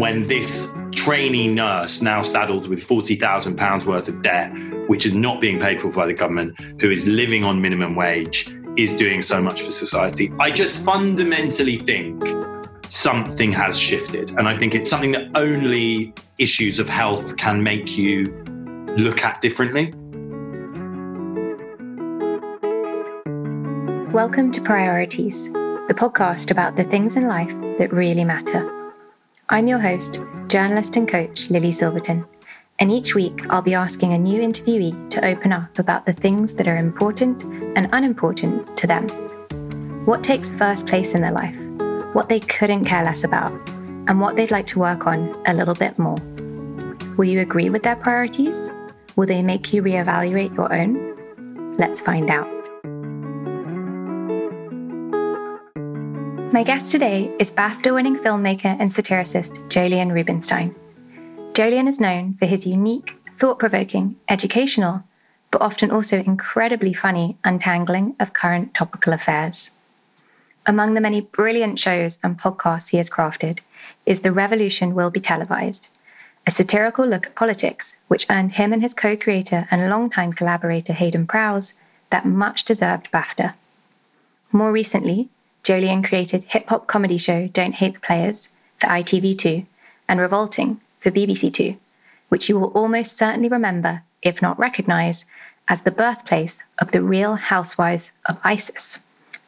when this trainee nurse, now saddled with £40,000 worth of debt, which is not being paid for by the government, who is living on minimum wage, is doing so much for society. I just fundamentally think something has shifted. And I think it's something that only issues of health can make you look at differently. Welcome to Priorities, the podcast about the things in life that really matter. I'm your host, journalist and coach Lily Silverton, and each week I'll be asking a new interviewee to open up about the things that are important and unimportant to them. What takes first place in their life, what they couldn't care less about, and what they'd like to work on a little bit more. Will you agree with their priorities? Will they make you reevaluate your own? Let's find out. My guest today is BAFTA winning filmmaker and satiricist Jolyon Rubinstein. Jolyon is known for his unique, thought provoking, educational, but often also incredibly funny untangling of current topical affairs. Among the many brilliant shows and podcasts he has crafted is The Revolution Will Be Televised, a satirical look at politics, which earned him and his co creator and longtime collaborator Heydon Prowse that much deserved BAFTA. More recently, Jolyon created hip hop comedy show Don't Hate the Playaz for ITV2 and Revolting for BBC2, which you will almost certainly remember, if not recognize, as the birthplace of the real housewives of ISIS,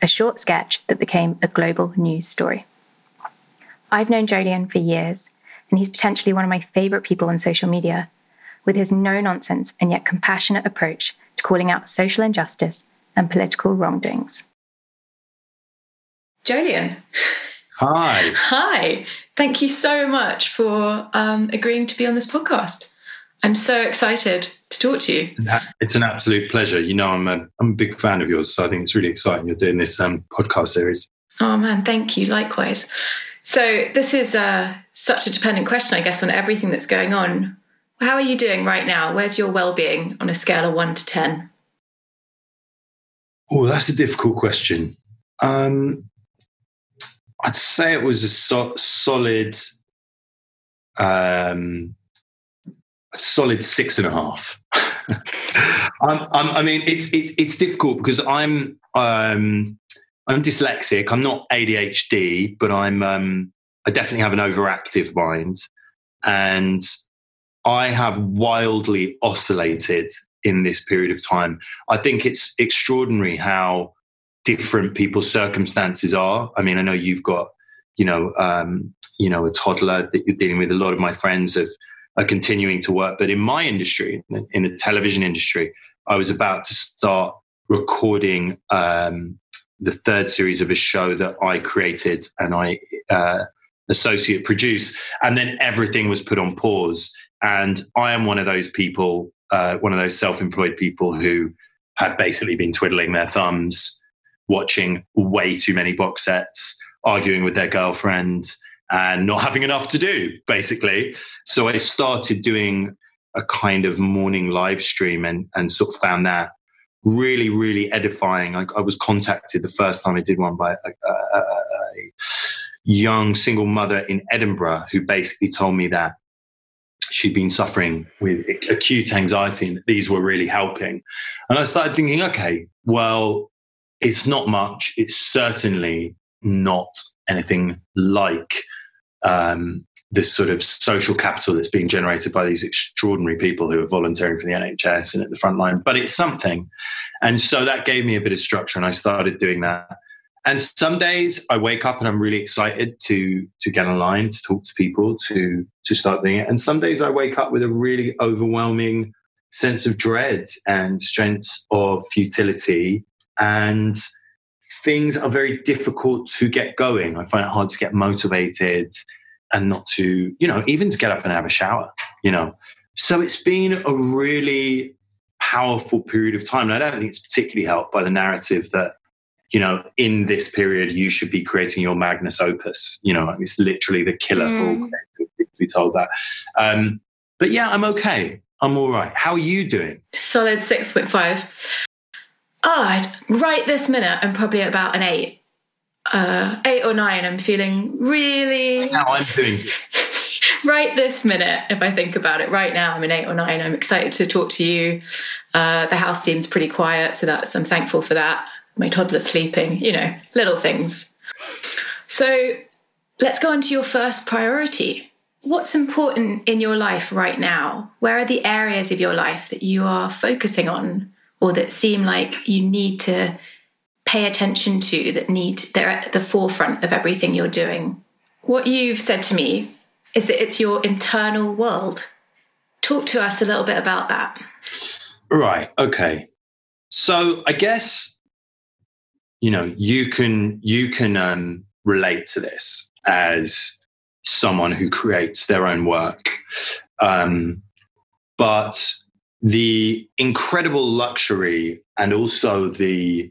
a short sketch that became a global news story. I've known Jolyon for years, and he's potentially one of my favorite people on social media, with his no nonsense and yet compassionate approach to calling out social injustice and political wrongdoings. Jolyon. Hi. Hi. Thank you so much for um, agreeing to be on this podcast. I'm so excited to talk to you. It's an absolute pleasure. You know, I'm a, I'm a big fan of yours, so I think it's really exciting you're doing this um, podcast series. Oh, man, thank you. Likewise. So, this is uh, such a dependent question, I guess, on everything that's going on. How are you doing right now? Where's your well being on a scale of one to 10? Oh, that's a difficult question. Um, I'd say it was a so- solid, um, a solid six and a half. I'm, I'm, i mean, it's it, it's difficult because I'm um, I'm dyslexic. I'm not ADHD, but I'm um, I definitely have an overactive mind, and I have wildly oscillated in this period of time. I think it's extraordinary how different people's circumstances are. I mean, I know you've got, you know, um, you know, a toddler that you're dealing with. A lot of my friends have, are continuing to work, but in my industry, in the television industry, I was about to start recording um, the third series of a show that I created and I uh, associate produced, and then everything was put on pause. And I am one of those people, uh, one of those self-employed people who had basically been twiddling their thumbs watching way too many box sets, arguing with their girlfriend, and not having enough to do, basically. So I started doing a kind of morning live stream and, and sort of found that really, really edifying. I, I was contacted the first time I did one by a, a, a young single mother in Edinburgh who basically told me that she'd been suffering with acute anxiety and these were really helping. And I started thinking, okay, well, it's not much. It's certainly not anything like um, this sort of social capital that's being generated by these extraordinary people who are volunteering for the NHS and at the front line. But it's something. And so that gave me a bit of structure and I started doing that. And some days I wake up and I'm really excited to to get online, to talk to people, to to start doing it. And some days I wake up with a really overwhelming sense of dread and sense of futility and things are very difficult to get going. I find it hard to get motivated and not to, you know, even to get up and have a shower, you know. So it's been a really powerful period of time. And I don't think it's particularly helped by the narrative that, you know, in this period, you should be creating your magnus opus. You know, it's literally the killer mm. for all to be told that. Um, but yeah, I'm okay. I'm all right. How are you doing? Solid 6.5 oh, right this minute, I'm probably about an eight. Uh, eight or nine, I'm feeling really. Now I'm doing. right this minute, if I think about it, right now, I'm an eight or nine. I'm excited to talk to you. Uh, the house seems pretty quiet, so that's I'm thankful for that. My toddler's sleeping, you know, little things. So let's go on to your first priority. What's important in your life right now? Where are the areas of your life that you are focusing on or that seem like you need to pay attention to that need they're at the forefront of everything you're doing? What you've said to me is that it's your internal world. Talk to us a little bit about that. Right. Okay. So I guess you know you can you can um, relate to this as someone who creates their own work, um, but the incredible luxury and also the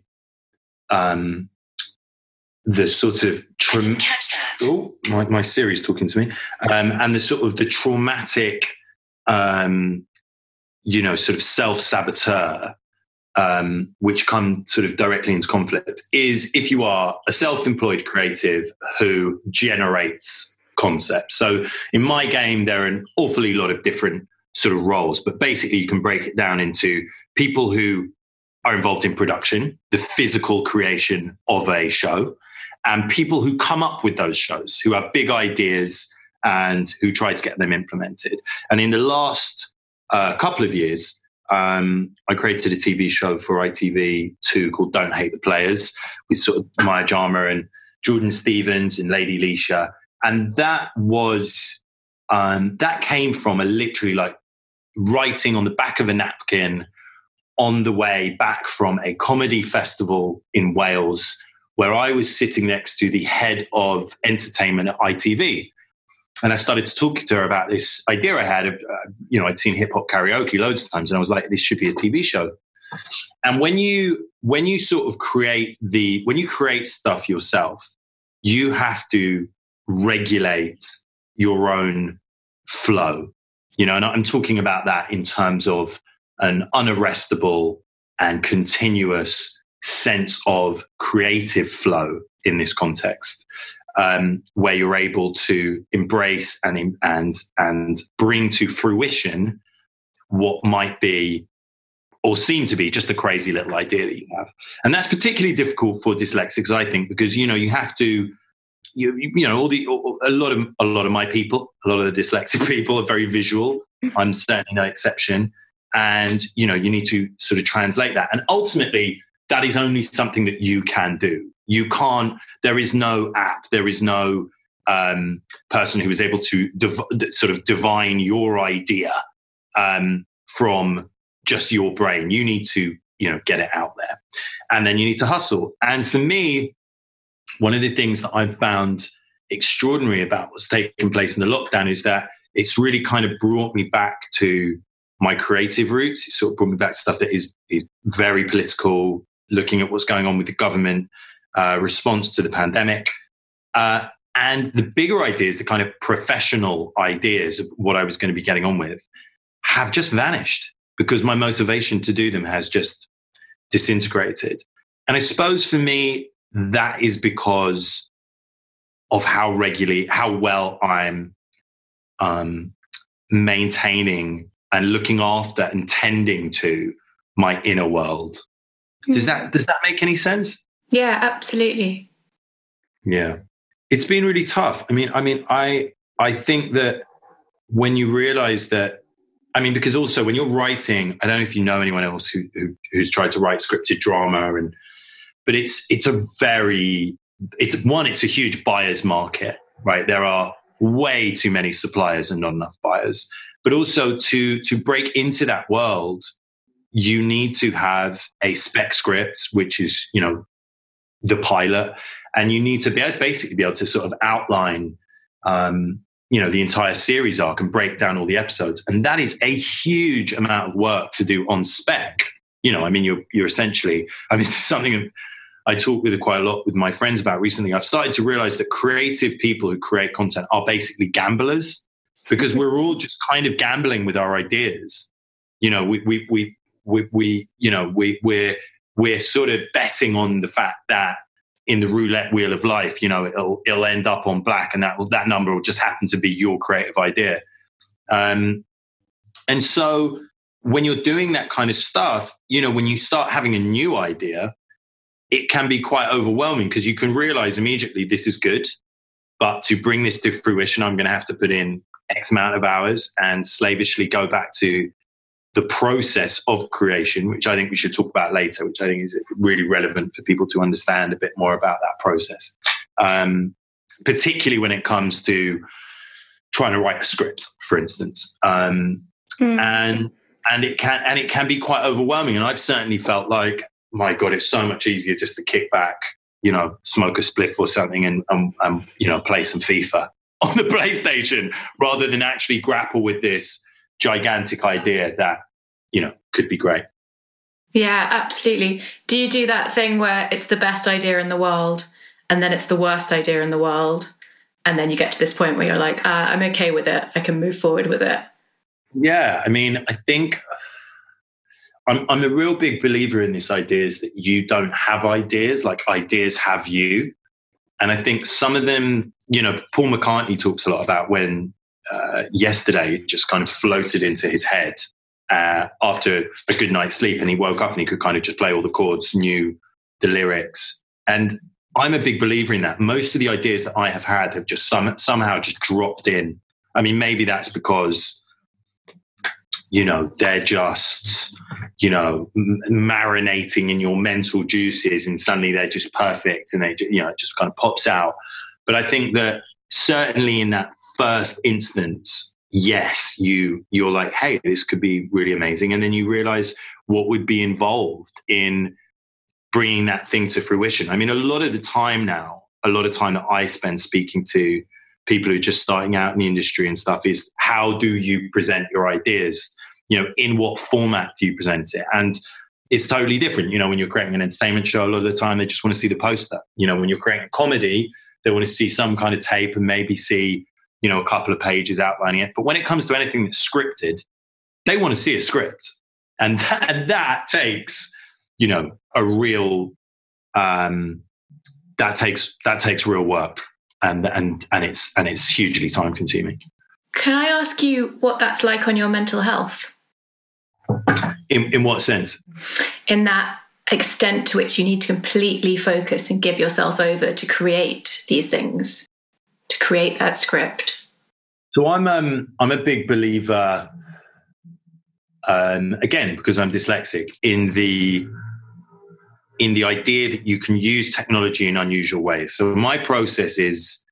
um, the sort of tra- oh my, my Siri's talking to me. Um, and the sort of the traumatic um, you know sort of self-saboteur um, which come sort of directly into conflict is if you are a self-employed creative who generates concepts. So in my game there are an awfully lot of different sort of roles but basically you can break it down into people who are involved in production the physical creation of a show and people who come up with those shows, who have big ideas and who try to get them implemented. And in the last uh, couple of years, um, I created a TV show for ITV2 called Don't Hate the Playaz with sort of Maya Jama and Jordan Stephens and Lady Leshurr. And that was, um, that came from a literally like writing on the back of a napkin on the way back from a comedy festival in Wales where I was sitting next to the head of entertainment at ITV. And I started to talk to her about this idea I had. Of, uh, you know, I'd seen hip hop karaoke loads of times, and I was like, "This should be a TV show." And when you when you sort of create the when you create stuff yourself, you have to regulate your own flow. You know, and I'm talking about that in terms of an unarrestable and continuous sense of creative flow in this context, um, where you're able to embrace and and and bring to fruition what might be or seem to be just a crazy little idea that you have, and that's particularly difficult for dyslexics, I think, because you know you have to. You, you know all the a lot of a lot of my people a lot of the dyslexic people are very visual mm-hmm. i'm certainly no exception and you know you need to sort of translate that and ultimately that is only something that you can do. You can't, there is no app, there is no um, person who is able to div- sort of divine your idea um, from just your brain. You need to, you know, get it out there. And then you need to hustle. And for me, one of the things that I've found extraordinary about what's taking place in the lockdown is that it's really kind of brought me back to my creative roots. It sort of brought me back to stuff that is is very political, looking at what's going on with the government uh, response to the pandemic. Uh, and the bigger ideas, the kind of professional ideas of what I was going to be getting on with, have just vanished because my motivation to do them has just disintegrated. And I suppose for me, that is because of how regularly, how well I'm um, maintaining and looking after and tending to my inner world. Does that does that make any sense? Yeah, absolutely. Yeah. It's been really tough. I mean, I mean, I I think that when you realize that I mean, because also when you're writing, I don't know if you know anyone else who, who who's tried to write scripted drama and but it's it's a very it's one, it's a huge buyer's market, right? There are way too many suppliers and not enough buyers. But also to to break into that world, you need to have a spec script, which is, you know, the pilot, and you need to be able, basically be able to sort of outline, um, you know, the entire series arc and break down all the episodes. And that is a huge amount of work to do on spec. You know, I mean, you're you're essentially, I mean, something I talk with quite a lot with my friends about recently. I've started to realize that creative people who create content are basically gamblers because we're all just kind of gambling with our ideas. You know, we we we we, we you know we we're we're sort of betting on the fact that in the roulette wheel of life, you know, it'll it'll end up on black, and that that number will just happen to be your creative idea. Um, and so when you're doing that kind of stuff, you know, when you start having a new idea, it can be quite overwhelming because you can realize immediately this is good, but to bring this to fruition, I'm going to have to put in X amount of hours and slavishly go back to the process of creation, which I think we should talk about later, which I think is really relevant for people to understand a bit more about that process, um, particularly when it comes to trying to write a script, for instance. Um, mm. And and it can and it can be quite overwhelming. And I've certainly felt like, my God, it's so much easier just to kick back, you know, smoke a spliff or something, and, and, and you know, play some FIFA on the PlayStation rather than actually grapple with this gigantic idea that you know could be great. Yeah absolutely. Do you do that thing where it's the best idea in the world and then it's the worst idea in the world and then you get to this point where you're like uh, i'm okay with it. I can move forward with it yeah i mean i think I'm, I'm a real big believer in this idea is that you don't have ideas like ideas have you and i think some of them you know paul mccartney talks a lot about when uh, yesterday just kind of floated into his head uh, after a good night's sleep, and he woke up and he could kind of just play all the chords, knew the lyrics, and I'm a big believer in that. Most of the ideas that I have had have just some, somehow just dropped in. I mean, maybe that's because you know they're just you know m- marinating in your mental juices, and suddenly they're just perfect, and they you know it just kind of pops out. But I think that certainly in that first instance, yes, you you're like, hey, this could be really amazing, and then you realize what would be involved in bringing that thing to fruition. I mean, a lot of the time now, a lot of time that I spend speaking to people who are just starting out in the industry and stuff is how do you present your ideas? You know, in what format do you present it? And it's totally different. You know, when you're creating an entertainment show, a lot of the time they just want to see the poster. You know, when you're creating a comedy, they want to see some kind of tape and maybe see you know, a couple of pages outlining it. But when it comes to anything that's scripted, they want to see a script. And that, and that takes, you know, a real, um, that takes, that takes real work and, and, and it's, and it's hugely time consuming. Can I ask you what that's like on your mental health? In, in what sense? In that extent to which you need to completely focus and give yourself over to create these things to create that script? So I'm um, I'm a big believer. Um, again, because I'm dyslexic, in the in the idea that you can use technology in unusual ways. So my process is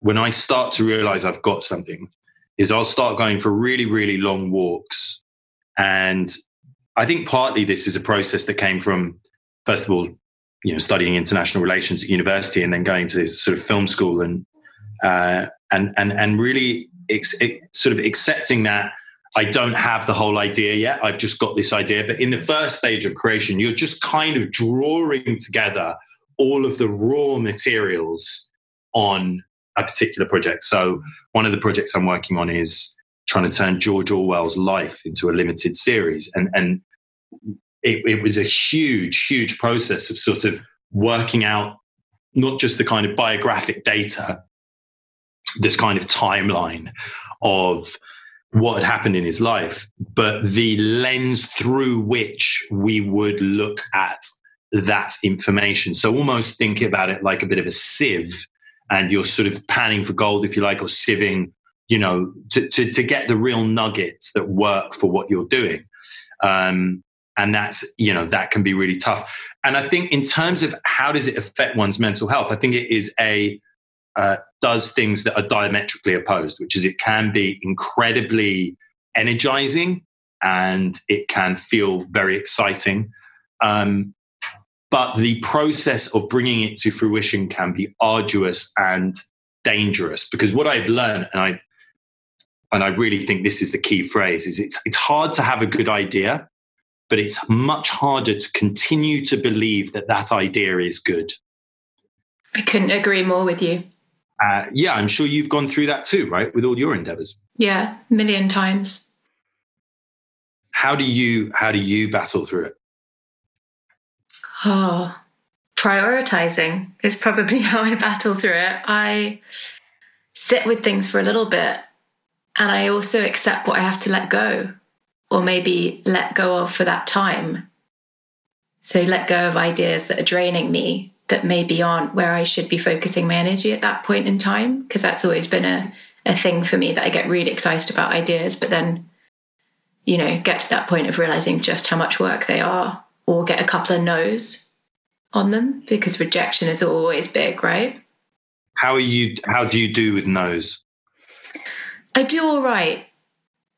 when I start to realize I've got something, is I'll start going for really really long walks, and I think partly this is a process that came from first of all, you know, studying international relations at university and then going to sort of film school and uh, and and and really ex- sort of accepting that I don't have the whole idea yet. I've just got this idea. But in the first stage of creation, you're just kind of drawing together all of the raw materials on a particular project. So one of the projects I'm working on is trying to turn George Orwell's life into a limited series. And and it, it was a huge, huge process of sort of working out not just the kind of biographic data, this kind of timeline of what had happened in his life, but the lens through which we would look at that information. So almost think about it like a bit of a sieve, and you're sort of panning for gold, if you like, or sieving, you know, to, to, to get the real nuggets that work for what you're doing. Um, and that's you know that can be really tough and i think in terms of how does it affect one's mental health i think it is a uh, does things that are diametrically opposed, which is it can be incredibly energizing and it can feel very exciting. Um, but the process of bringing it to fruition can be arduous and dangerous because what I've learned, and I and I really think this is the key phrase, is it's it's hard to have a good idea, but it's much harder to continue to believe that that idea is good. I couldn't agree more with you uh, yeah, I'm sure you've gone through that too, right, with all your endeavors. Yeah, a million times. How do you how do you battle through it? Oh, prioritizing is probably how I battle through it. I sit with things for a little bit and I also accept what I have to let go or maybe let go of for that time. So let go of ideas that are draining me that maybe aren't where I should be focusing my energy at that point in time. Because that's always been a, a thing for me that I get really excited about ideas, but then, you know, get to that point of realizing just how much work they are or get a couple of no's on them because rejection is always big, right? How are you how do you do with no's? I do all right.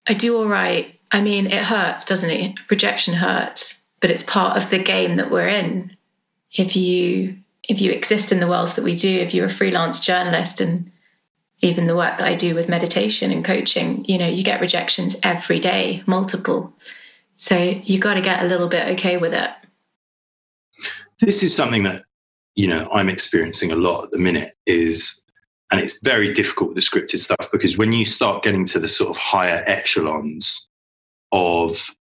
I do all right. I mean, it hurts, doesn't it? Rejection hurts, but it's part of the game that we're in. If you if you exist in the worlds that we do, if you're a freelance journalist and even the work that I do with meditation and coaching, you know, you get rejections every day, multiple. So you got to get a little bit okay with it. This is something that, you know, I'm experiencing a lot at the minute is and it's very difficult with the scripted stuff because when you start getting to the sort of higher echelons of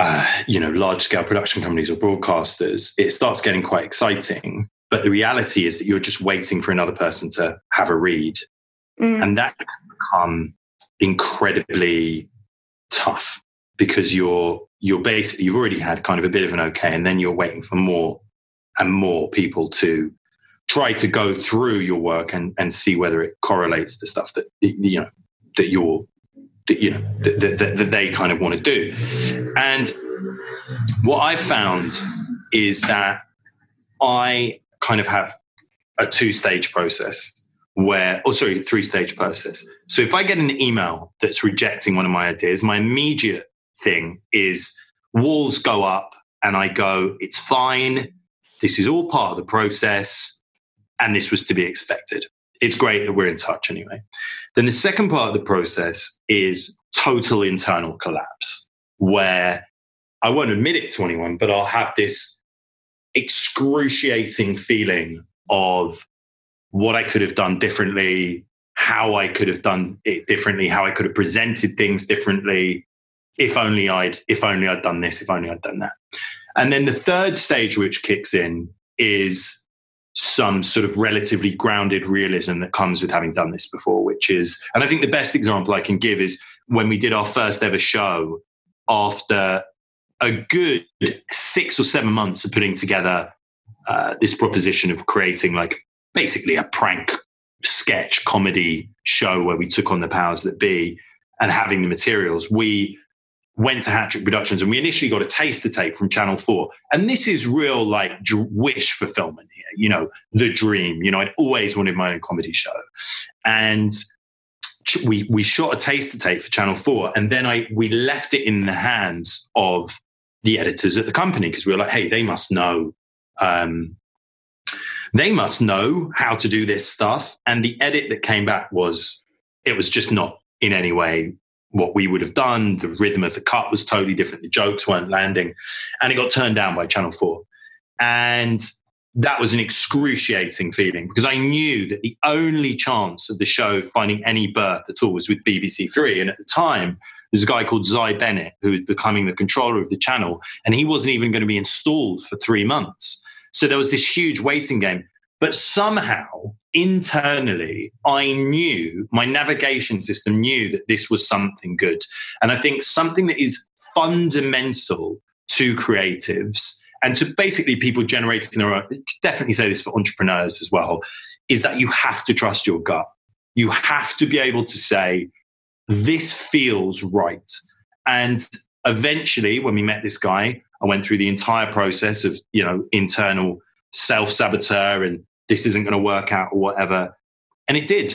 uh, you know large scale production companies or broadcasters, it starts getting quite exciting. But the reality is that you're just waiting for another person to have a read, mm. and that can become incredibly tough because you're you're basically you've already had kind of a bit of an okay, and then you're waiting for more and more people to try to go through your work and, and see whether it correlates to stuff that you know that you're you know that, that, that they kind of want to do and what I've found is that i kind of have a two stage process where oh sorry three stage process so if i get an email that's rejecting one of my ideas my immediate thing is walls go up and i go it's fine this is all part of the process and this was to be expected. It's great that we're in touch anyway. Then the second part of the process is total internal collapse, where I won't admit it to anyone, but I'll have this excruciating feeling of what I could have done differently, how I could have done it differently, how I could have presented things differently. If only I'd, if only I'd done this, if only I'd done that. And then the third stage which kicks in is some sort of relatively grounded realism that comes with having done this before, which is, and I think the best example I can give is when we did our first ever show after a good six or seven months of putting together uh, this proposition of creating like basically a prank sketch comedy show where we took on the powers that be and having the materials. We went to Hat Productions and we initially got a taster tape from Channel 4. And this is real like wish fulfillment here, you know, the dream. You know, I'd always wanted my own comedy show. And we we shot a taster tape for Channel 4 and then I we left it in the hands of the editors at the company because we were like, hey, they must know um, they must know how to do this stuff. And the edit that came back was it was just not in any way what we would have done. The rhythm of the cut was totally different. The jokes weren't landing. And it got turned down by Channel 4. And that was an excruciating feeling because I knew that the only chance of the show finding any birth at all was with BBC Three. And at the time, there's a guy called Zai Bennett who was becoming the controller of the channel, and he wasn't even going to be installed for three months. So there was this huge waiting game. But somehow, internally, I knew my navigation system knew that this was something good. And I think something that is fundamental to creatives and to basically people generating their own, definitely say this for entrepreneurs as well, is that you have to trust your gut. You have to be able to say, this feels right. And eventually, when we met this guy, I went through the entire process of, you know, internal self saboteur and this isn't going to work out or whatever. And it did.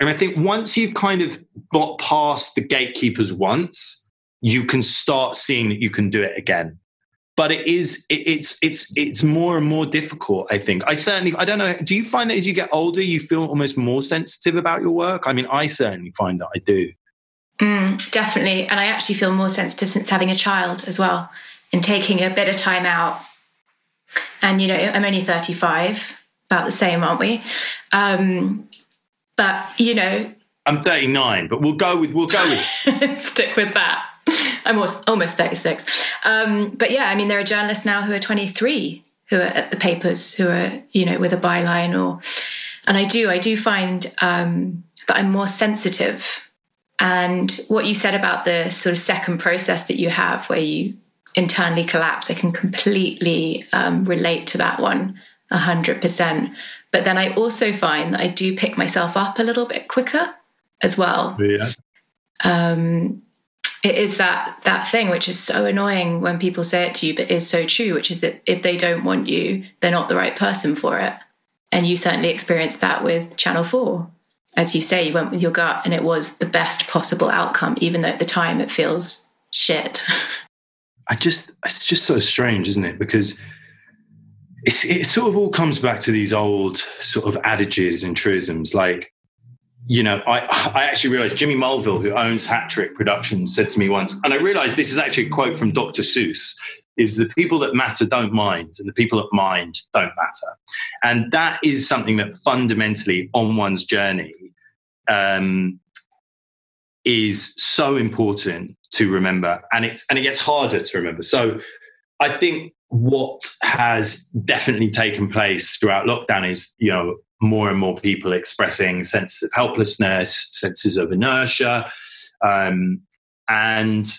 And I think once you've kind of got past the gatekeepers once, you can start seeing that you can do it again. But it is it, it's it's it's more and more difficult. I think I certainly I don't know. Do you find that as you get older, you feel almost more sensitive about your work? I mean, I certainly find that I do. Mm, definitely, and I actually feel more sensitive since having a child as well, and taking a bit of time out. And you know, I'm only 35, about the same, aren't we? Um, but you know, I'm 39, but we'll go with we'll go with stick with that. I'm almost, almost 36. Um, but yeah, I mean, there are journalists now who are 23 who are at the papers who are you know with a byline or and I do I do find um, that I'm more sensitive. And what you said about the sort of second process that you have where you internally collapse, I can completely um, relate to that one 100%. But then I also find that I do pick myself up a little bit quicker as well. Yeah. Um, it is that that thing which is so annoying when people say it to you, but is so true, which is that if they don't want you, they're not the right person for it. And you certainly experienced that with Channel 4. As you say, you went with your gut and it was the best possible outcome, even though at the time it feels shit. I just, it's just so strange, isn't it? Because it's, it sort of all comes back to these old sort of adages and truisms like, you know, I, I actually realized Jimmy Mulville, who owns Hat Trick Productions, said to me once, and I realized this is actually a quote from Dr. Seuss, is the people that matter don't mind, and the people that mind don't matter. And that is something that fundamentally on one's journey um, is so important to remember. And it, and it gets harder to remember. So I think what has definitely taken place throughout lockdown is, you know, more and more people expressing senses of helplessness, senses of inertia. Um, and,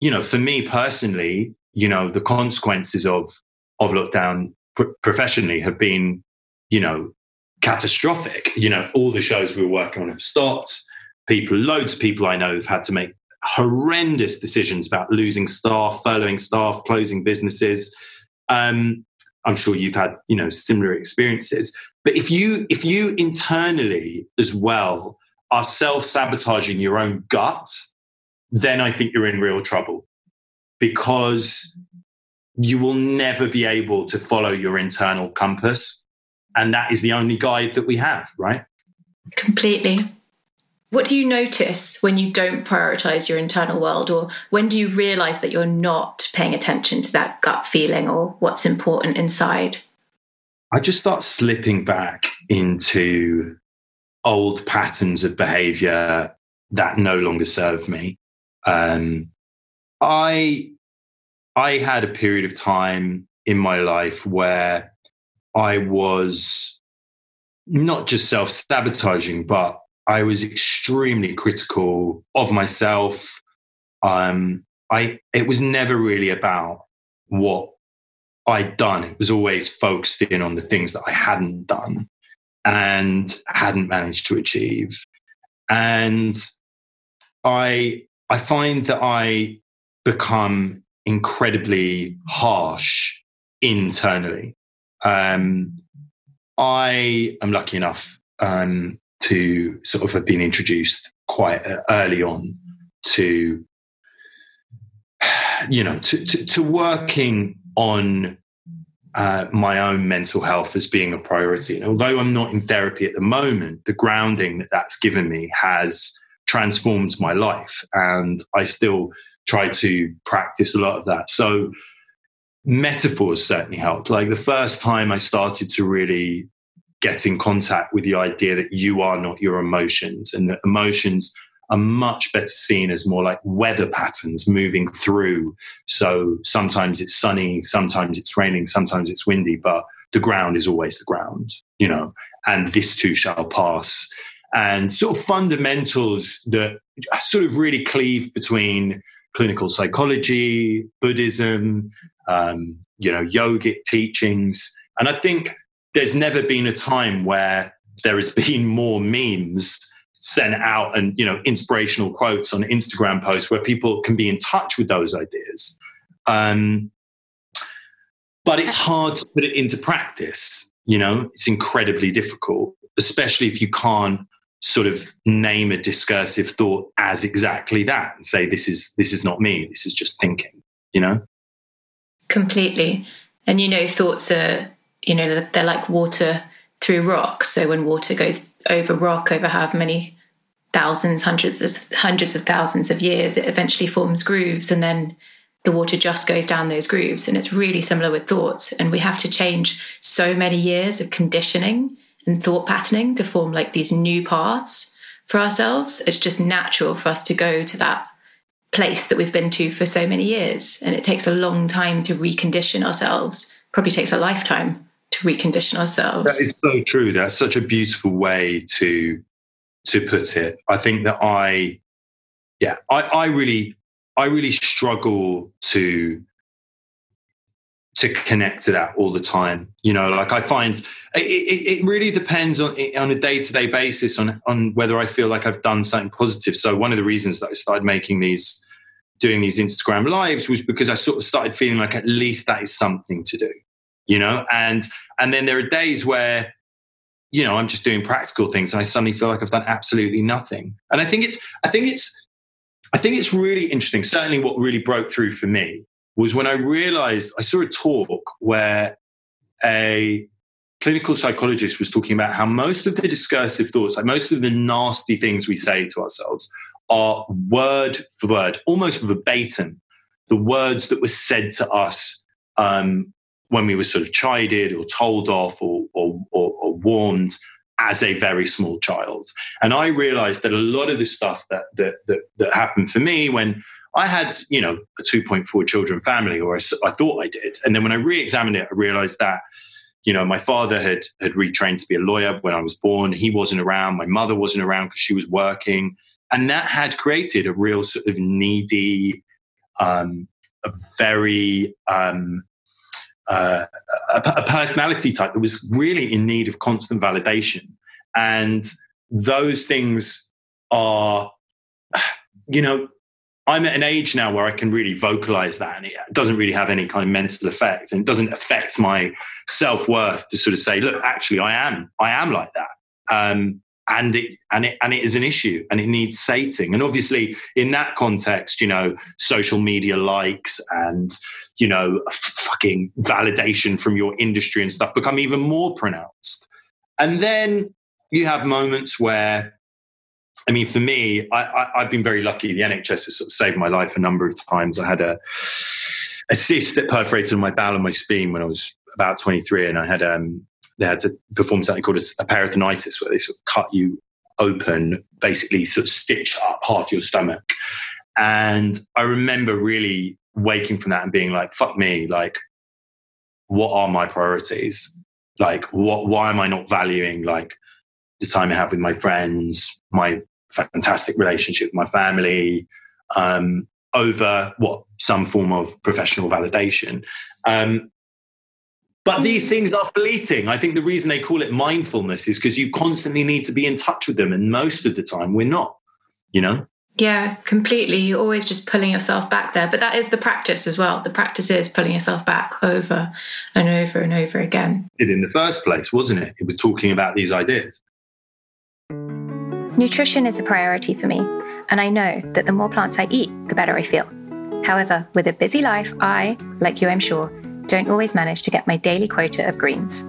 you know, for me personally, you know, the consequences of, of lockdown pr- professionally have been, you know, catastrophic. You know, all the shows we were working on have stopped. People, loads of people I know have had to make horrendous decisions about losing staff, furloughing staff, closing businesses. Um, I'm sure you've had, you know, similar experiences. But if you if you internally as well are self-sabotaging your own gut, then I think you're in real trouble because you will never be able to follow your internal compass. And that is the only guide that we have, right? Completely. What do you notice when you don't prioritize your internal world, or when do you realize that you're not paying attention to that gut feeling or what's important inside? I just start slipping back into old patterns of behavior that no longer serve me. Um, I I had a period of time in my life where I was not just self sabotaging, but I was extremely critical of myself. Um, I it was never really about what I'd done. It was always focused in on the things that I hadn't done and hadn't managed to achieve. And I I find that I become incredibly harsh internally. Um, I am lucky enough um, to sort of have been introduced quite early on to, you know, to, to, to working on uh, my own mental health as being a priority. And although I'm not in therapy at the moment, the grounding that that's given me has transformed my life. And I still try to practice a lot of that. So metaphors certainly helped. Like the first time I started to really get in contact with the idea that you are not your emotions and that emotions are much better seen as more like weather patterns moving through. So sometimes it's sunny, sometimes it's raining, sometimes it's windy, but the ground is always the ground, you know, and this too shall pass. And sort of fundamentals that sort of really cleave between clinical psychology, Buddhism, um, you know, yogic teachings. And I think there's never been a time where there has been more memes sent out and you know inspirational quotes on Instagram posts where people can be in touch with those ideas. Um, but it's hard to put it into practice. You know, it's incredibly difficult, especially if you can't sort of name a discursive thought as exactly that and say this is this is not me. This is just thinking. You know, completely. And you know, thoughts are you know they're like water through rock. So when water goes over rock over however many thousands, hundreds, of, hundreds of thousands of years, it eventually forms grooves, and then the water just goes down those grooves. And it's really similar with thoughts. And we have to change so many years of conditioning and thought patterning to form like these new paths for ourselves. It's just natural for us to go to that place that we've been to for so many years. And it takes a long time to recondition ourselves, probably takes a lifetime to recondition ourselves. That is so true. That's such a beautiful way to to put it. I think that I yeah, I, I really I really struggle to to connect to that all the time. You know, like I find it, it really depends on on a day to day basis on on whether I feel like I've done something positive. So one of the reasons that I started making these doing these Instagram lives was because I sort of started feeling like at least that is something to do. You know, and and then there are days where you know I'm just doing practical things and I suddenly feel like I've done absolutely nothing. And I think it's I think it's I think it's really interesting. Certainly, what really broke through for me was when I realized I saw a talk where a clinical psychologist was talking about how most of the discursive thoughts, like most of the nasty things we say to ourselves, are word for word, almost verbatim, the words that were said to us um, when we were sort of chided or told off or, or, or, or warned as a very small child. And I realized that a lot of the stuff that, that, that, that happened for me when I had, you know, a 2.4 children family, or I, I thought I did. And then when I re-examined it, I realized that, you know, my father had had retrained to be a lawyer when I was born. He wasn't around. My mother wasn't around because she was working, and that had created a real sort of needy, um, a very um, uh, a, a personality type that was really in need of constant validation, and those things are, you know, I'm at an age now where I can really vocalize that and it doesn't really have any kind of mental effect and it doesn't affect my self-worth to sort of say, look, actually I am, I am like that. Um, and it and it and it is an issue and it needs sating. And obviously in that context, you know, social media likes and you know, fucking validation from your industry and stuff become even more pronounced. And then you have moments where I mean, for me, I, have been very lucky. The NHS has sort of saved my life a number of times. I had a, a cyst that perforated my bowel and my spleen when I was about 23, and I had um, they had to perform something called a, a peritonitis, where they sort of cut you open, basically sort of stitch up half your stomach. And I remember really waking from that and being like, "Fuck me!" Like, what are my priorities? Like, what? Why am I not valuing like the time I have with my friends, my fantastic relationship with my family um, over what some form of professional validation. Um, but mm. these things are fleeting. I think the reason they call it mindfulness is because you constantly need to be in touch with them. And most of the time, we're not, you know? Yeah, completely. You're always just pulling yourself back there. But that is the practice as well. The practice is pulling yourself back over and over and over again. In the first place, wasn't it? It was talking about these ideas. Nutrition is a priority for me, and I know that the more plants I eat, the better I feel. However, with a busy life, I, like you I'm sure, don't always manage to get my daily quota of greens.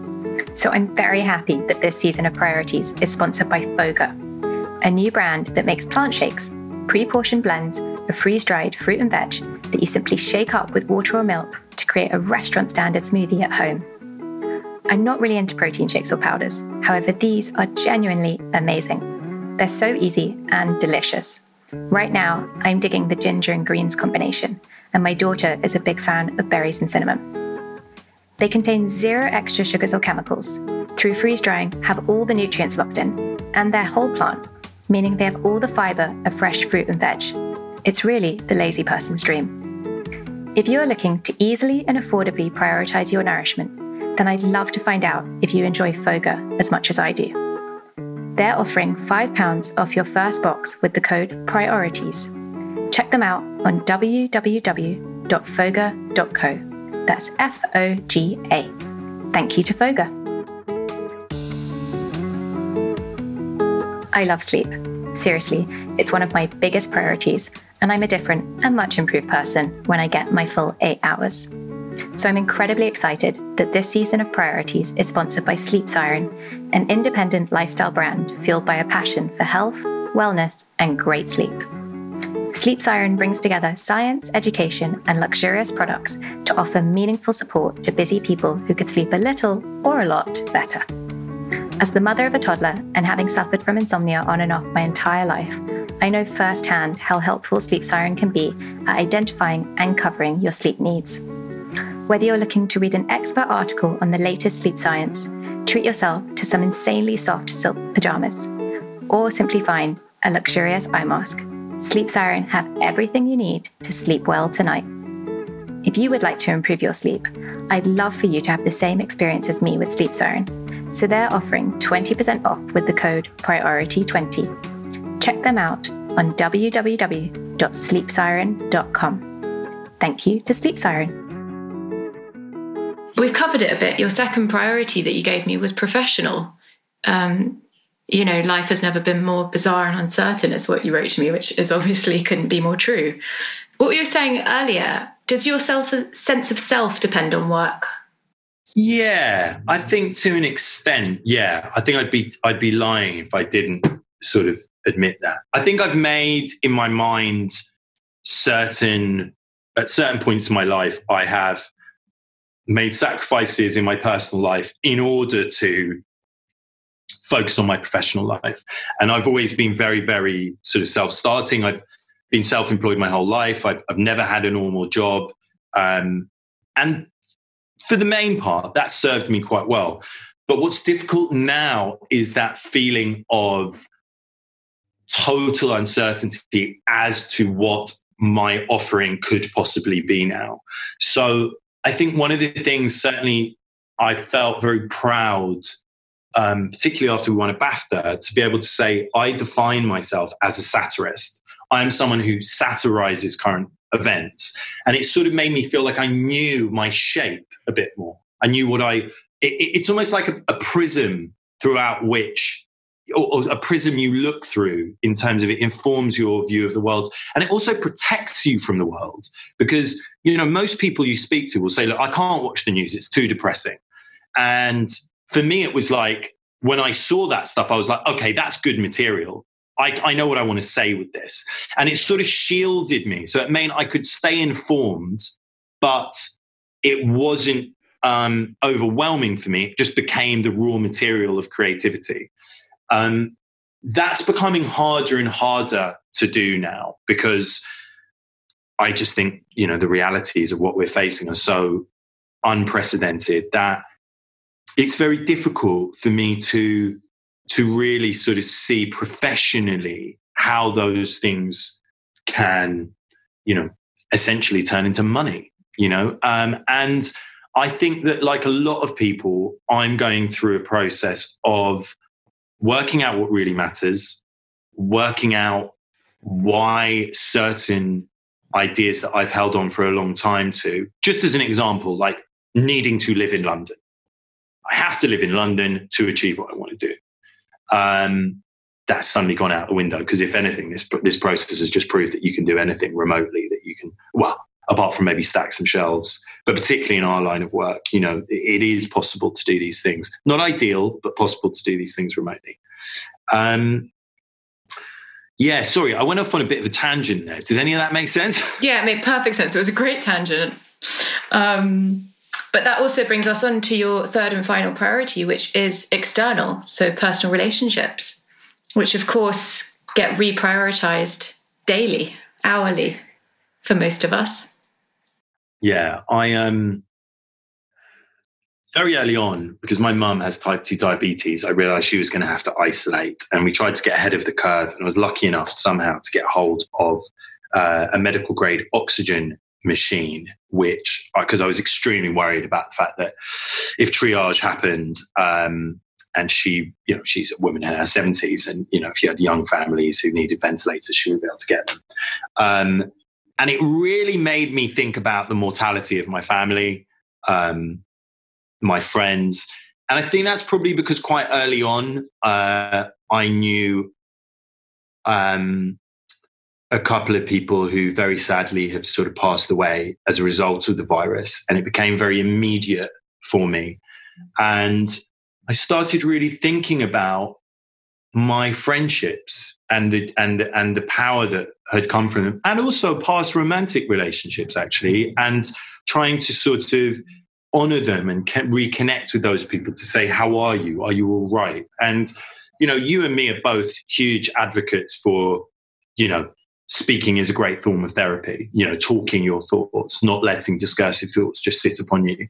So I'm very happy that this season of Priorities is sponsored by Foga, a new brand that makes plant shakes, pre portioned blends of freeze dried fruit and veg that you simply shake up with water or milk to create a restaurant standard smoothie at home. I'm not really into protein shakes or powders, however, these are genuinely amazing. They're so easy and delicious. Right now, I'm digging the ginger and greens combination, and my daughter is a big fan of berries and cinnamon. They contain zero extra sugars or chemicals. Through freeze drying, have all the nutrients locked in, and they're whole plant, meaning they have all the fiber of fresh fruit and veg. It's really the lazy person's dream. If you are looking to easily and affordably prioritize your nourishment, then I'd love to find out if you enjoy Foga as much as I do. They're offering £5 off your first box with the code PRIORITIES. Check them out on www.foga.co. That's F O G A. Thank you to Foga. I love sleep. Seriously, it's one of my biggest priorities, and I'm a different and much improved person when I get my full eight hours. So I'm incredibly excited that this season of Priorities is sponsored by Sleep Siren, an independent lifestyle brand fueled by a passion for health, wellness, and great sleep. Sleep Siren brings together science, education, and luxurious products to offer meaningful support to busy people who could sleep a little or a lot better. As the mother of a toddler and having suffered from insomnia on and off my entire life, I know firsthand how helpful Sleep Siren can be at identifying and covering your sleep needs. Whether you're looking to read an expert article on the latest sleep science, treat yourself to some insanely soft silk pajamas, or simply find a luxurious eye mask, Sleep Siren have everything you need to sleep well tonight. If you would like to improve your sleep, I'd love for you to have the same experience as me with Sleep Siren. So they're offering 20% off with the code PRIORITY20. Check them out on www.sleepsiren.com. Thank you to Sleep Siren. We've covered it a bit. Your second priority that you gave me was professional. Um, you know, life has never been more bizarre and uncertain, is what you wrote to me, which is obviously couldn't be more true. What you were saying earlier, does your self sense of self depend on work? Yeah, I think to an extent, yeah. I think I'd be I'd be lying if I didn't sort of admit that. I think I've made in my mind certain at certain points in my life I have made sacrifices in my personal life in order to focus on my professional life. And I've always been very, very sort of self starting. I've been self employed my whole life. I've, I've, never had a normal job. Um, and for the main part, that served me quite well. But what's difficult now is that feeling of total uncertainty as to what my offering could possibly be now. So I think one of the things certainly I felt very proud um, particularly after we won a BAFTA, to be able to say, I define myself as a satirist. I'm someone who satirizes current events. And it sort of made me feel like I knew my shape a bit more. I knew what I, it, it's almost like a, a prism throughout which or, a prism you look through in terms of it informs your view of the world and it also protects you from the world because you know most people you speak to will say look i can't watch the news it's too depressing and for me, it was like when I saw that stuff, I was like, okay, that's good material. I, I know what I want to say with this. And it sort of shielded me. So it meant I could stay informed, but it wasn't um, overwhelming for me. It just became the raw material of creativity. Um, that's becoming harder and harder to do now because I just think, you know, the realities of what we're facing are so unprecedented that it's very difficult for me to to really sort of see professionally how those things can you know essentially turn into money you know? Um, and i think that like a lot of people i'm going through a process of working out what really matters working out why certain ideas that i've held on for a long time to just as an example like needing to live in london I have to live in London to achieve what I want to do. Um, that's suddenly gone out the window because if anything, this this process has just proved that you can do anything remotely. That you can well, apart from maybe stacks and shelves, but particularly in our line of work, you know, it, it is possible to do these things. Not ideal, but possible to do these things remotely. Um, yeah, sorry, I went off on a bit of a tangent there. Does any of that make sense? Yeah, it made perfect sense. It was a great tangent. Um, but that also brings us on to your third and final priority, which is external, so personal relationships, which of course get reprioritized daily, hourly for most of us. Yeah, I um very early on, because my mum has type 2 diabetes, I realized she was going to have to isolate. And we tried to get ahead of the curve and was lucky enough somehow to get hold of uh, a medical grade oxygen machine, which because I was extremely worried about the fact that if triage happened, um, and she, you know, she's a woman in her seventies, and you know, if you had young families who needed ventilators, she would be able to get them. Um, and it really made me think about the mortality of my family, um, my friends, and I think that's probably because quite early on, uh, I knew um, a couple of people who very sadly have sort of passed away as a result of the virus. And it became very immediate for me. And I started really thinking about my friendships and the and and the power that had come from them and also past romantic relationships actually and trying to sort of honor them and reconnect with those people to say, How are you? Are you all right? And, you know, you and me are both huge advocates for, you know, speaking is a great form of therapy, you know, talking your thoughts, not letting discursive thoughts just sit upon you.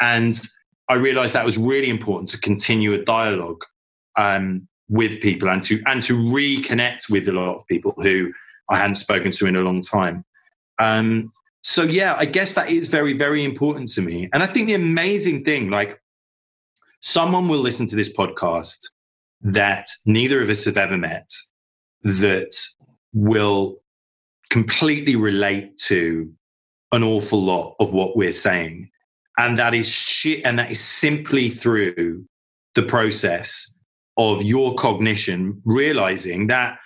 And I realized that was really important to continue a dialogue um, with people and to and to reconnect with a lot of people who I hadn't spoken to in a long time. Um, so yeah, I guess that is very, very important to me. And I think the amazing thing, like someone will listen to this podcast that neither of us have ever met that will completely relate to an awful lot of what we're saying. And that is shit, and that is simply through the process of your cognition realizing that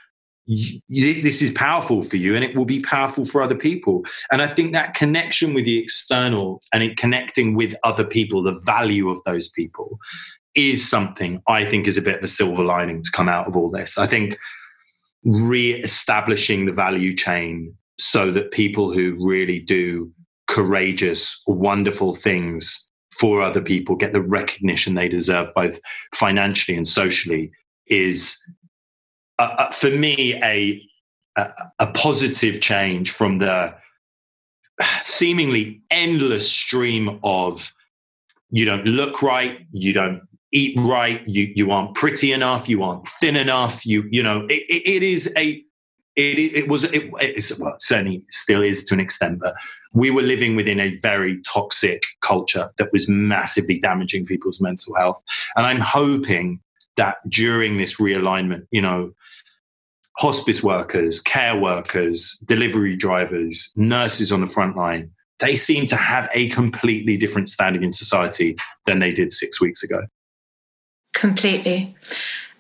this, this is powerful for you and it will be powerful for other people. And I think that connection with the external and it connecting with other people, the value of those people is something I think is a bit of a silver lining to come out of all this. I think re-establishing the value chain so that people who really do courageous, wonderful things for other people get the recognition they deserve, both financially and socially, is uh, uh, for me a, a, a positive change from the seemingly endless stream of you don't look right, you don't eat right, you you aren't pretty enough, you aren't thin enough, you you know it, it, it is a it, it was it, it's well certainly still is to an extent, but we were living within a very toxic culture that was massively damaging people's mental health, and I'm hoping that during this realignment, you know, hospice workers, care workers, delivery drivers, nurses on the front line, they seem to have a completely different standing in society than they did six weeks ago. Completely.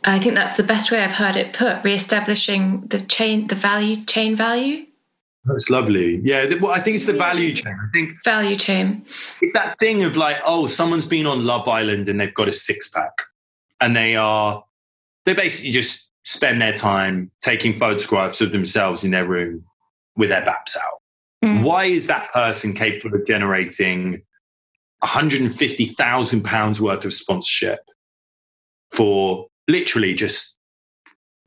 I think that's the best way I've heard it put, re-establishing the chain, the value chain value. That's lovely. Yeah, well, I think it's the value chain. I think value chain. It's that thing of like, oh, someone's been on Love Island and they've got a six pack, and they are they basically just spend their time taking photographs of themselves in their room with their baps out. Mm. Why is that person capable of generating 150,000 pounds worth of sponsorship for literally just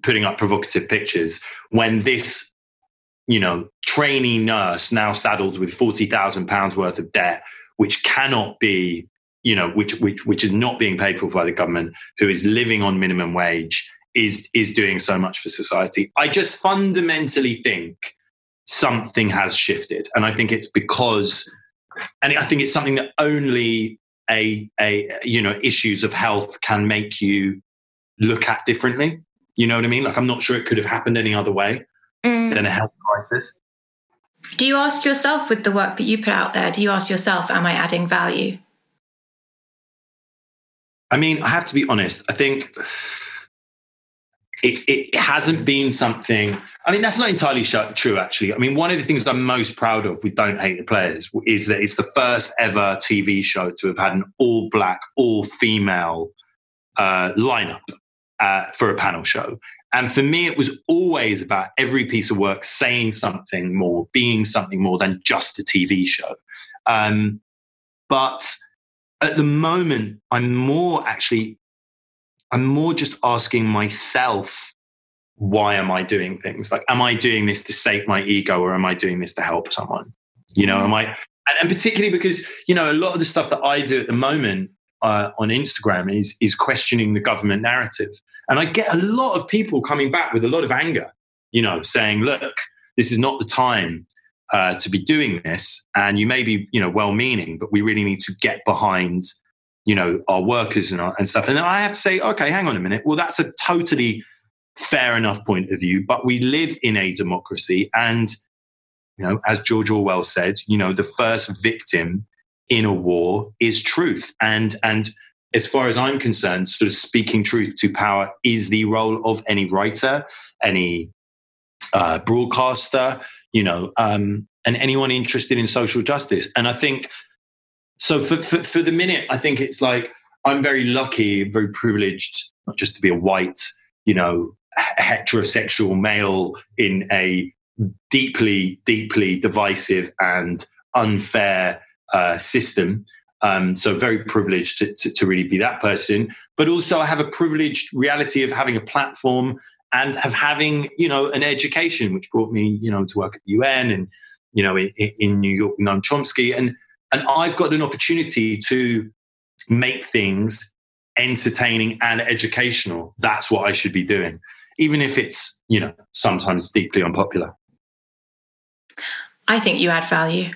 putting up provocative pictures when this, you know, trainee nurse now saddled with 40,000 pounds worth of debt, which cannot be, you know, which, which, which is not being paid for by the government, who is living on minimum wage is is doing so much for society. I just fundamentally think something has shifted, and I think it's because, and I think it's something that only a a you know issues of health can make you look at differently. You know what I mean? Like I'm not sure it could have happened any other way mm. than a health crisis. Do you ask yourself with the work that you put out there? Do you ask yourself, "Am I adding value?" I mean, I have to be honest. I think it, it hasn't been something. I mean, that's not entirely true, actually. I mean, one of the things I'm most proud of with Don't Hate the Playaz is that it's the first ever TV show to have had an all black, all female uh, lineup uh, for a panel show. And for me, it was always about every piece of work saying something more, being something more than just a TV show. Um, but at the moment, I'm more actually I'm more just asking myself, why am I doing things? Like, am I doing this to save my ego or am I doing this to help someone? You know, am I, and, and particularly because, you know, a lot of the stuff that I do at the moment uh, on Instagram is, is questioning the government narrative. And I get a lot of people coming back with a lot of anger, you know, saying, look, this is not the time uh, to be doing this. And you may be, you know, well meaning, but we really need to get behind you know our workers and, our, and stuff. And i have to say okay hang on a minute. Well that's a totally fair enough point of view but we live in a democracy. And you know as george orwell said you know the first victim in a war is truth. And and as far as i'm concerned sort of speaking truth to power is the role of any writer any uh, broadcaster you know um, and anyone interested in social justice. And i think so for, for, for the minute, I think it's like I'm very lucky, very privileged, not just to be a white, you know, heterosexual male in a deeply, deeply divisive and unfair uh, system. Um, so very privileged to, to, to, really be that person. But also I have a privileged reality of having a platform and of having, you know, an education, which brought me, you know, to work at the UN and, you know, in, in New York, Noam Chomsky. And, and I've got an opportunity to make things entertaining and educational. That's what I should be doing, even if it's, you know, sometimes deeply unpopular. I think you add value.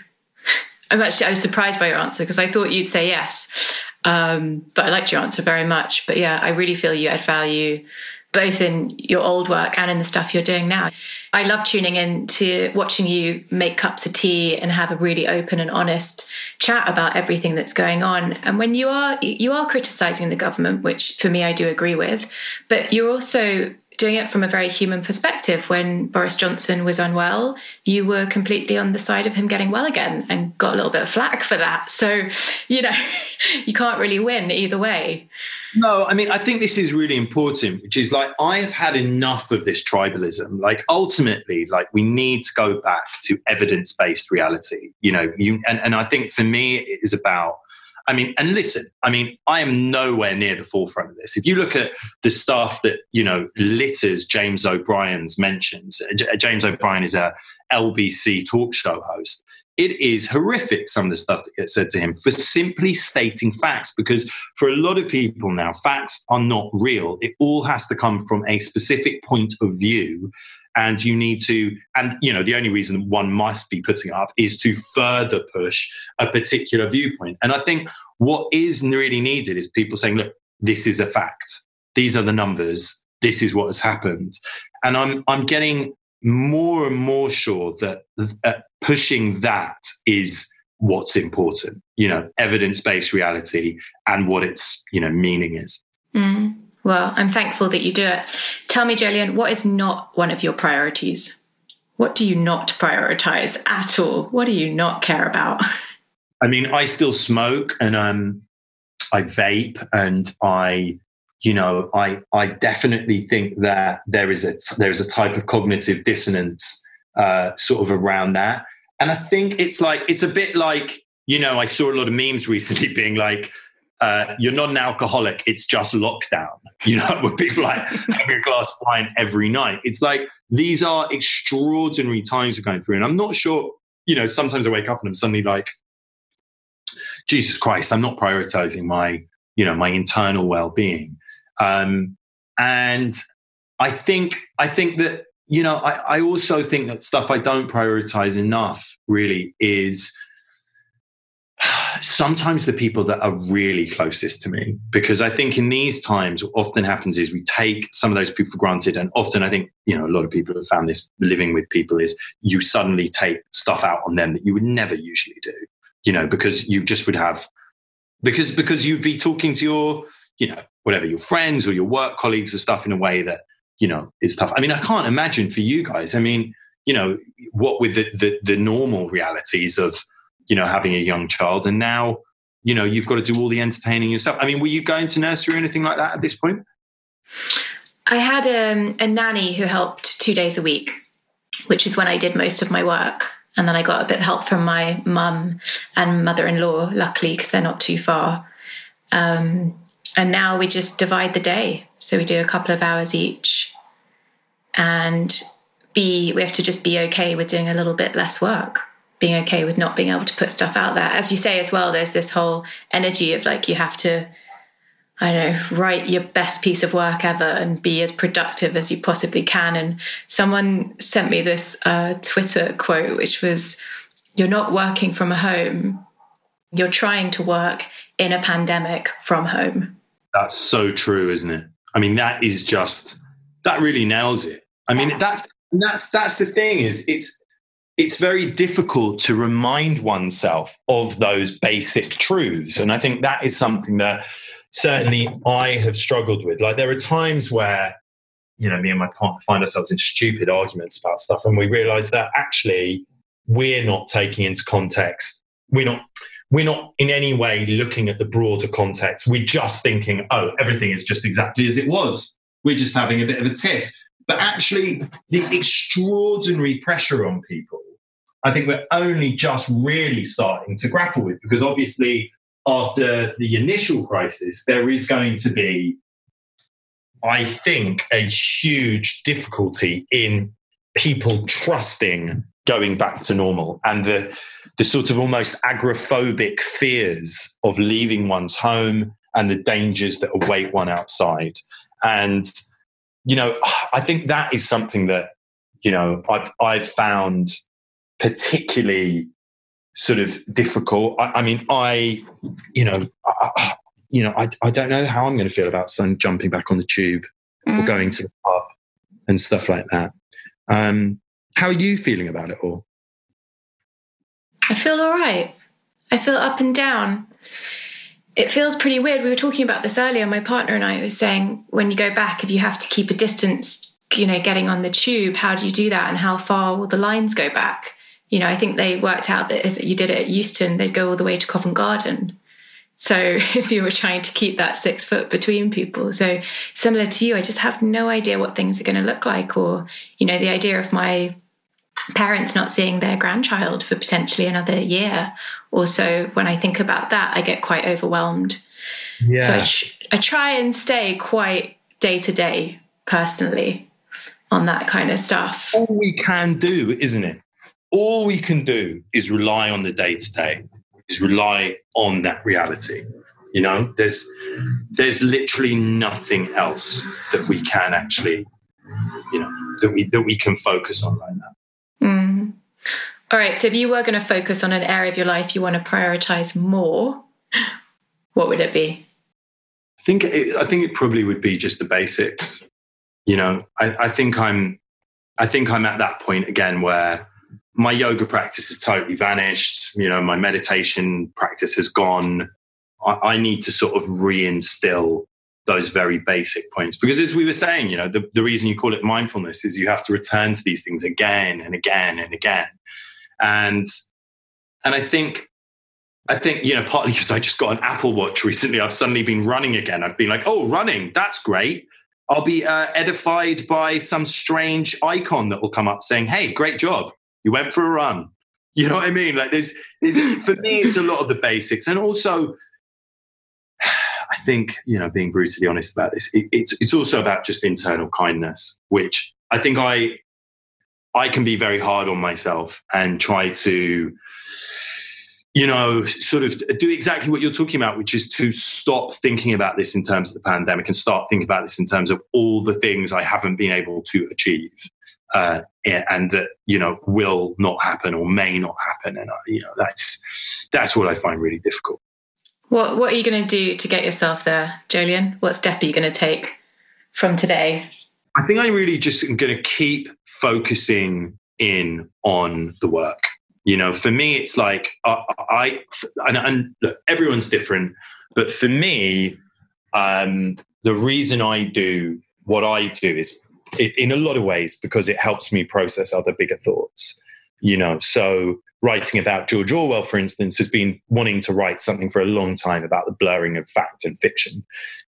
I'm actually I was surprised by your answer because I thought you'd say yes. Um, but I liked your answer very much. But yeah, I really feel you add value both in your old work and in the stuff you're doing now. I love tuning in to watching you make cups of tea and have a really open and honest chat about everything that's going on. And when you are you are criticizing the government, which for me I do agree with, but you're also doing it from a very human perspective. When Boris Johnson was unwell, you were completely on the side of him getting well again and got a little bit of flack for that. So, you know, you can't really win either way. No, I mean, I think this is really important, which is like, I have had enough of this tribalism. Like, ultimately, like, we need to go back to evidence based reality, you know, you, and, and I think for me, it is about I mean, and listen, I mean, I am nowhere near the forefront of this. If you look at the stuff that, you know, litters James O'Brien's mentions, uh, uh, James O'Brien is a LBC talk show host. It is horrific, some of the stuff that gets said to him for simply stating facts, because for a lot of people now, facts are not real. It all has to come from a specific point of view and you need to and you know the only reason one must be putting up is to further push a particular viewpoint. And i think what is really needed is people saying look this is a fact. These are the numbers. This is what has happened. And i'm i'm getting more and more sure that pushing that is what's important you know evidence-based reality and what its you know meaning is. Mm. Well, I'm thankful that you do it. Tell me, Jolyon, what is not one of your priorities? What do you not prioritize at all? What do you not care about? I mean, I still smoke and um, I vape and I, you know, I I definitely think that there is a there is a type of cognitive dissonance uh, sort of around that, and I think it's like it's a bit like you know I saw a lot of memes recently being like uh, you're not an alcoholic, it's just lockdown. You know, where people like having a glass of wine every night. It's like these are extraordinary times we're going through. And I'm not sure, you know, sometimes I wake up and I'm suddenly like, Jesus Christ, I'm not prioritizing my, you know, my internal well-being. Um, and I think I think that, you know, I, I also think that stuff I don't prioritize enough really is sometimes the people that are really closest to me because i think in these times what often happens is we take some of those people for granted and often i think you know a lot of people have found this living with people is you suddenly take stuff out on them that you would never usually do you know because you just would have because because you'd be talking to your you know whatever your friends or your work colleagues or stuff in a way that you know is tough. I mean i can't imagine for you guys i mean you know what with the the, the normal realities of you know, having a young child. And now, you know, you've got to do all the entertaining yourself. I mean, were you going to nursery or anything like that at this point? I had um, a nanny who helped two days a week, which is when I did most of my work. And then I got a bit of help from my mum and mother in law, luckily, because they're not too far. Um, and now we just divide the day. So we do a couple of hours each. And be we have to just be okay with doing a little bit less work being okay with not being able to put stuff out there. As you say as well, there's this whole energy of like you have to, I don't know, write your best piece of work ever and be as productive as you possibly can. And someone sent me this uh, Twitter quote, which was, "You're not working from a home. You're trying to work in a pandemic from home." That's so true, isn't it? I mean, that is just that really nails it. I mean, that's that's that's the thing is it's it's very difficult to remind oneself of those basic truths. And I think that is something that certainly I have struggled with. Like there are times where, you know, me and my partner find ourselves in stupid arguments about stuff, and we realize that actually we're not taking into context, we're not we're not in any way looking at the broader context. We're just thinking, oh, everything is just exactly as it was. We're just having a bit of a tiff. But actually, the extraordinary pressure on people, I think we're only just really starting to grapple with because obviously after the initial crisis, there is going to be, I think, a huge difficulty in people trusting going back to normal and the the sort of almost agoraphobic fears of leaving one's home and the dangers that await one outside. And you know i think that is something that you know i've i've found particularly sort of difficult i, I mean i you know I, you know I, I don't know how i'm going to feel about some jumping back on the tube mm. or going to the pub and stuff like that um how are you feeling about it all? I feel all right. I feel up and down. It feels pretty weird. We were talking about this earlier. My partner and I were saying when you go back, if you have to keep a distance, you know, getting on the tube, how do you do that and how far will the lines go back? You know, I think they worked out that if you did it at Euston, they'd go all the way to Covent Garden. So if you were trying to keep that six foot between people. So similar to you, I just have no idea what things are going to look like or, you know, the idea of my parents not seeing their grandchild for potentially another year or so when i think about that i get quite overwhelmed. Yeah. so I, I try and stay quite day to day personally on that kind of stuff. All we can do isn't it? All we can do is rely on the day to day is rely on that reality. You know there's there's literally nothing else that we can actually you know that we that we can focus on like that Mm. All right. So if you were going to focus on an area of your life you want to prioritize more, what would it be? I think it, I think it probably would be just the basics. You know, I, I think I'm I think I'm at that point again where my yoga practice has totally vanished. You know, my meditation practice has gone. I, I need to sort of reinstill those very basic points. Because as we were saying, you know, the, the reason you call it mindfulness is you have to return to these things again and again and again. And and I think I think, you know, partly because I just got an Apple Watch recently, I've suddenly been running again. I've been like, oh, running, that's great. I'll be uh, edified by some strange icon that will come up saying, hey, great job. You went for a run. You know what I mean? Like, there's, there's for me, it's a lot of the basics. And also, I think, you know, being brutally honest about this, it, it's it's also about just internal kindness, which I think I I can be very hard on myself and try to, you know, sort of do exactly what you're talking about, which is to stop thinking about this in terms of the pandemic and start thinking about this in terms of all the things I haven't been able to achieve. Uh, and that you know will not happen or may not happen, and you know that's that's what I find really difficult. What What are you going to do to get yourself there, Jolyon? What step are you going to take from today? I think I'm really just going to keep focusing in on the work. You know, for me, it's like uh, I and, and look, everyone's different, but for me, um, the reason I do what I do is in a lot of ways because it helps me process other bigger thoughts. You know, so writing about George Orwell, for instance, has been wanting to write something for a long time about the blurring of fact and fiction.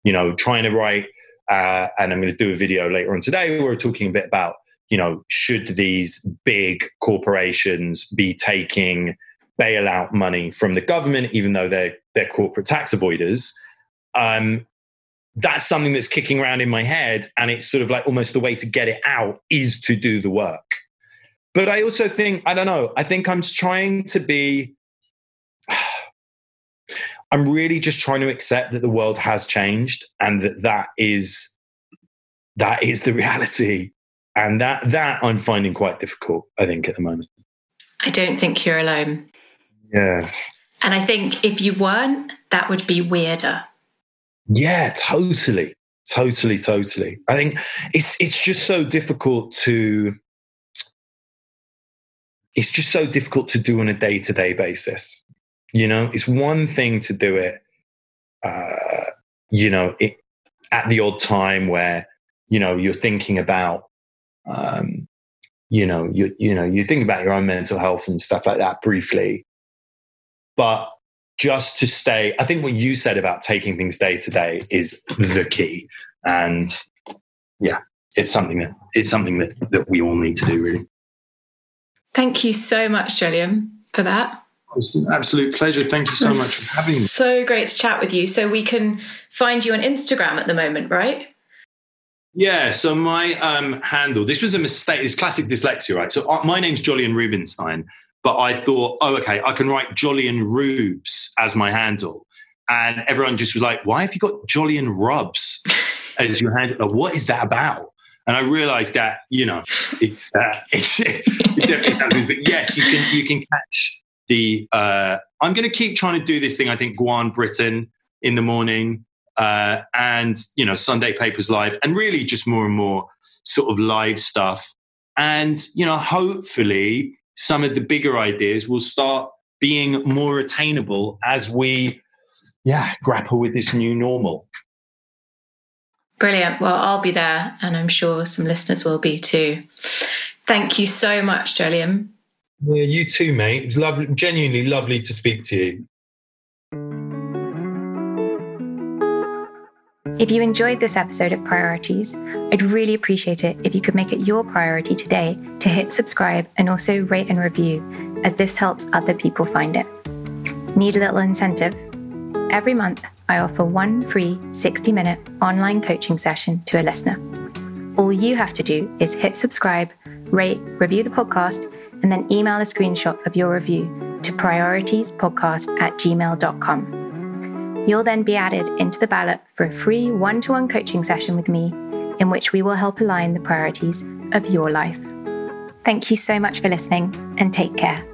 You know, trying to write, uh, and I'm going to do a video later on today where we're talking a bit about, you know, should these big corporations be taking bailout money from the government, even though they're they're corporate tax avoiders? Um, that's something that's kicking around in my head, and it's sort of like almost the way to get it out is to do the work but I also think, I don't know, I think I'm trying to be, I'm really just trying to accept that the world has changed and that that is, that is the reality. And that, that I'm finding quite difficult, I think, at the moment. I don't think you're alone. Yeah. And I think if you weren't, that would be weirder. Yeah, totally. Totally, totally. I think it's it's just so difficult to it's just so difficult to do on a day to day basis. You know, it's one thing to do it, uh, you know, it, at the odd time where, you know, you're thinking about, um, you know, you, you know, you think about your own mental health and stuff like that briefly. But just to stay, I think what you said about taking things day to day is the key. And yeah, it's something that it's something that, that we all need to do really. Thank you so much, Jolyon, for that. It's an absolute pleasure. Thank you so much for having me. So great to chat with you. So we can find you on Instagram at the moment, right? Yeah, so my um, handle, this was a mistake, it's classic dyslexia, right? So uh, my name's Jolyon Rubinstein, but I thought, oh, okay, I can write Jolyon Rubes as my handle. And everyone just was like, why have you got Jolyon Rubs as your handle? What is that about? And I realized that, you know, it's, uh, it's it definitely sounds but yes, you can, you can catch the, uh, I'm going to keep trying to do this thing, I think, Guan Britain in the morning uh, and you know Sunday Papers Live, and really just more and more sort of live stuff. And you know, hopefully, some of the bigger ideas will start being more attainable as we, yeah, grapple with this new normal. Brilliant. Well, I'll be there, and I'm sure some listeners will be too. Thank you so much, Jolyon. Yeah, you too, mate. It was lovely, genuinely lovely to speak to you. If you enjoyed this episode of Priorities, I'd really appreciate it if you could make it your priority today to hit subscribe and also rate and review, as this helps other people find it. Need a little incentive? Every month, I offer one free 60 minute online coaching session to a listener. All you have to do is hit subscribe, rate, review the podcast, and then email a screenshot of your review to prioritiespodcast at gmail.com. You'll then be added into the ballot for a free one to one coaching session with me, in which we will help align the priorities of your life. Thank you so much for listening and take care.